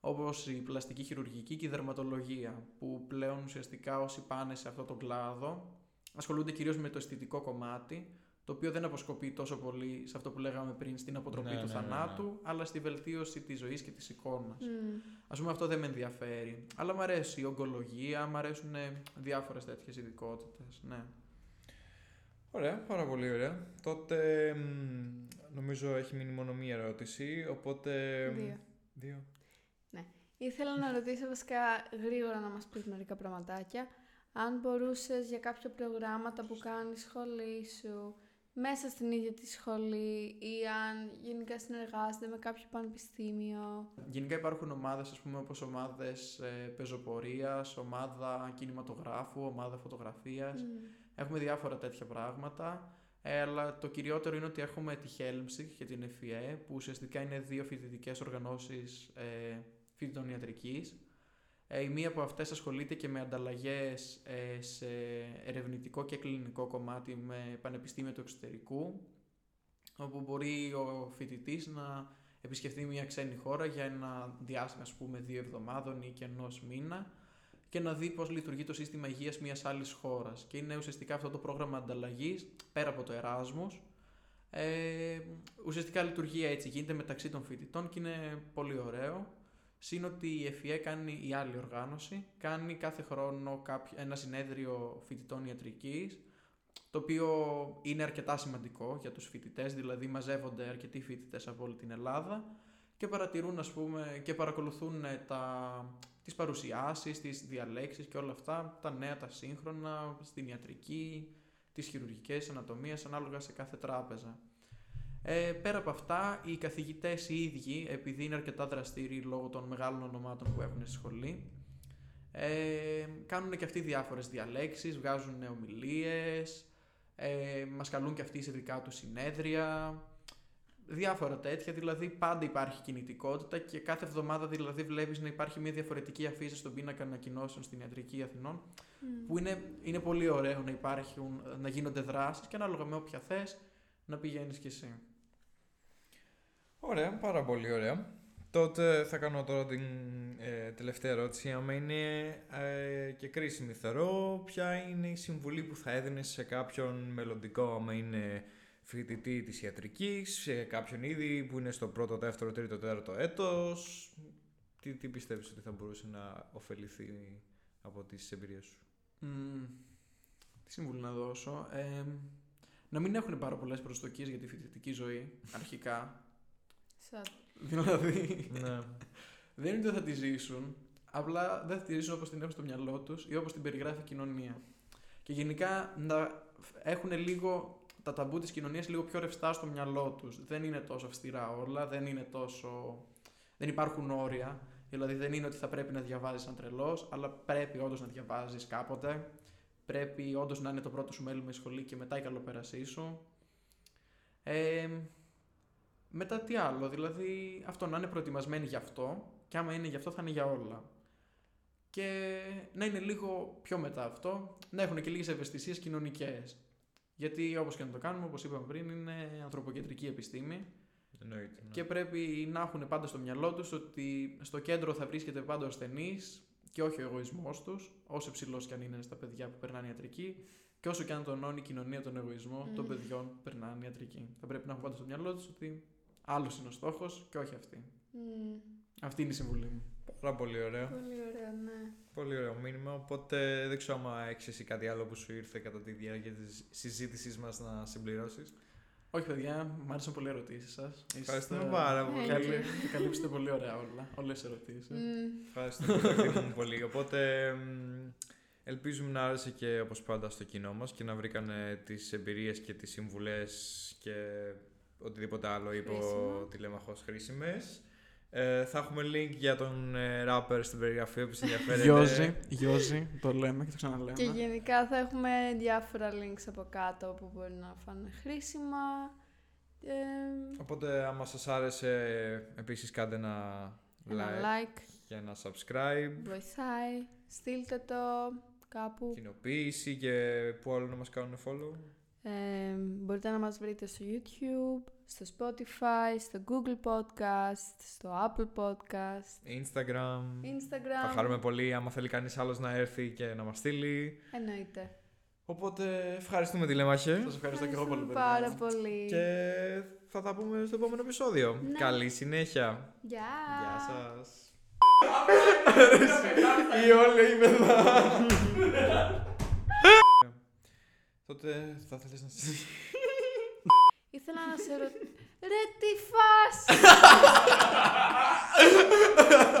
Όπως η πλαστική χειρουργική και η δερματολογία, που πλέον ουσιαστικά όσοι πάνε σε αυτό τον κλάδο ασχολούνται κυρίως με το αισθητικό κομμάτι, το οποίο δεν αποσκοπεί τόσο πολύ σε αυτό που λέγαμε πριν, στην αποτροπή ναι, του ναι, ναι, θανάτου, ναι. αλλά στη βελτίωση της ζωής και της εικόνας. Mm. Α πούμε, αυτό δεν με ενδιαφέρει. Αλλά μου αρέσει η ογκολογία, μου αρέσουν διάφορες τέτοιες ειδικότητες. Ναι. Ωραία, πάρα πολύ ωραία. Τότε μ, νομίζω έχει μείνει μόνο μία ερώτηση, οπότε... μ, Δύο. Δύο. Ήθελα να ρωτήσω βασικά γρήγορα να μας πεις μερικά πραγματάκια. Αν μπορούσες για κάποια προγράμματα που κάνεις σχολή σου, μέσα στην ίδια τη σχολή ή αν γενικά συνεργάζεται με κάποιο πανεπιστήμιο. Γενικά υπάρχουν ομάδες, ας πούμε, όπως ομάδες ε, πεζοπορίας, ομάδα κινηματογράφου, ομάδα φωτογραφίας. Μμ. Έχουμε διάφορα τέτοια πράγματα. Ε, αλλά το κυριότερο είναι ότι έχουμε τη Helmsick και την FIE, που ουσιαστικά είναι δύο φοιτητικές οργανώσεις ε, φοιτητών ιατρικής. Ε, η μία από αυτές ασχολείται και με ανταλλαγές ε, σε ερευνητικό και κλινικό κομμάτι με πανεπιστήμια του εξωτερικού, όπου μπορεί ο φοιτητής να επισκεφτεί μια ξένη χώρα για ένα διάστημα, ας πούμε, δύο εβδομάδων ή και ενός μήνα και να δει πώς λειτουργεί το σύστημα υγείας μιας άλλης χώρας. Και είναι ουσιαστικά αυτό το πρόγραμμα ανταλλαγής, πέρα από το Erasmus, ε, ουσιαστικά λειτουργεί έτσι, γίνεται μεταξύ των φοιτητών και είναι πολύ ωραίο. Συν ότι η ΕΦΙΕ κάνει η άλλη οργάνωση, κάνει κάθε χρόνο κάποιο, ένα συνέδριο φοιτητών ιατρικής, το οποίο είναι αρκετά σημαντικό για τους φοιτητές, δηλαδή μαζεύονται αρκετοί φοιτητές από όλη την Ελλάδα και παρατηρούν ας πούμε και παρακολουθούν ε, τα, τις παρουσιάσεις, τις διαλέξεις και όλα αυτά, τα νέα, τα σύγχρονα, στην ιατρική, τις χειρουργικές ανατομίες, ανάλογα σε κάθε τράπεζα. Ε, πέρα από αυτά, οι καθηγητές οι ίδιοι, επειδή είναι αρκετά δραστήριοι λόγω των μεγάλων ονομάτων που έχουν στη σχολή, ε, κάνουν και αυτοί διάφορες διαλέξεις, βγάζουν ομιλίες, ε, μας καλούν και αυτοί σε δικά τους συνέδρια, διάφορα τέτοια, δηλαδή πάντα υπάρχει κινητικότητα και κάθε εβδομάδα δηλαδή βλέπεις να υπάρχει μια διαφορετική αφήσα στον πίνακα ανακοινώσεων στην Ιατρική Αθηνών, Μμ. που είναι, είναι πολύ ωραίο να υπάρχουν, να γίνονται δράσεις και ανάλογα με όποια θες να πηγαίνεις κι εσύ. Ωραία, πάρα πολύ ωραία. Τότε θα κάνω τώρα την ε, τελευταία ερώτηση. Άμα είναι ε, και κρίσιμη θεωρώ, ποια είναι η συμβουλή που θα έδινε σε κάποιον μελλοντικό, άμα είναι φοιτητή της ιατρικής, σε κάποιον ήδη που είναι στο πρώτο, δεύτερο, τρίτο, τέταρτο έτος. Τι, τι πιστεύεις ότι θα μπορούσε να ωφεληθεί από τις εμπειρίες σου; Μμμ, τι συμβουλή να δώσω; Ε, να μην έχουν πάρα πολλές προσδοκίες για τη φοιτητική ζωή, αρχικά. Σαν δηλαδή, ναι. δεν είναι ότι δεν θα τη ζήσουν, απλά δεν θα τη ζήσουν όπως την έχουν στο μυαλό τους ή όπως την περιγράφει η κοινωνία. Και γενικά να έχουν λίγο τα ταμπού της κοινωνίας λίγο πιο ρευστά στο μυαλό τους. Δεν είναι τόσο αυστηρά όλα, δεν είναι τόσο... Δεν υπάρχουν όρια. Δηλαδή δεν είναι ότι θα πρέπει να διαβάζεις σαν τρελός, αλλά πρέπει όντως να διαβάζεις κάποτε. Πρέπει όντως να είναι το πρώτο σου μέλημα η σχολή και μετά η καλοπέρασή σου. Ε, μετά τι άλλο, δηλαδή αυτό να είναι προετοιμασμένοι γι' αυτό και άμα είναι γι' αυτό θα είναι για όλα. Και να είναι λίγο πιο μετά αυτό, να έχουν και λίγες ευαισθησίες κοινωνικές. Γιατί όπως και να το κάνουμε, όπως είπαμε πριν, είναι ανθρωποκεντρική επιστήμη Εννοείται. ναι. και πρέπει να έχουν πάντα στο μυαλό τους ότι στο κέντρο θα βρίσκεται πάντα ο ασθενής και όχι ο εγωισμός τους, όσο υψηλός και αν είναι στα παιδιά που περνάνε ιατρική και όσο και αν τονώνει η κοινωνία τον εγωισμό των Μμμ. παιδιών που περνάνε ιατρική. Θα πρέπει να έχουν πάντα στο μυαλό τους ότι άλλος είναι ο στόχος και όχι αυτή. Μμ. Αυτή είναι η συμβουλή μου. Πάρα πολύ ωραία. Πολύ ωραία, ναι. Πολύ ωραίο μήνυμα. Οπότε δεν ξέρω άμα έχεις εσύ κάτι άλλο που σου ήρθε κατά τη διάρκεια της συζήτησής μας να συμπληρώσεις. Όχι, παιδιά, μου άρεσαν πολύ οι ερωτήσεις σας. Ευχαριστούμε πάρα πολύ. Καλή. Καλύψετε πολύ ωραία όλα. Όλες τι ερωτήσεις. Μμ. Ευχαριστούμε το εκτιμούμε πολύ. Οπότε μ, ελπίζουμε να άρεσε και όπως πάντα στο κοινό μας και να βρήκανε τις εμπειρίες και τις συμβουλές και οτιδήποτε άλλο είπε ο Χρήσιμο. τηλέμαχος χρήσιμες. Ε, θα έχουμε link για τον ε, rapper στην περιγραφή όποιος ενδιαφέρεται. Γιώζη, Γιώζη, το λέμε και το ξαναλέμε. Και γενικά θα έχουμε διάφορα links από κάτω που μπορεί να φάνε χρήσιμα. Ε, Οπότε άμα σας άρεσε επίσης κάντε ένα ένα like, like, και ένα subscribe. βοηθάει. Στείλτε το κάπου. Κοινοποίηση και που άλλο να μας κάνουν follow. Ε, μπορείτε να μας βρείτε στο YouTube, στο Spotify, στο Google Podcast, στο Apple Podcast, Instagram. Instagram. Θα χαρούμε πολύ άμα θέλει κανείς άλλος να έρθει και να μας στείλει. Εννοείται. Οπότε ευχαριστούμε τηλέμαχε Σας ευχαριστώ και εγώ πολύ, παιδιά. πάρα πολύ. και θα τα πούμε στο επόμενο επεισόδιο. Ναι. Καλή συνέχεια. Γεια. Γεια σας. Η όλη είμαι εδώ. Τότε θα θέλεις να σε... Ήθελα να σε ρωτήσω... Ρε τι!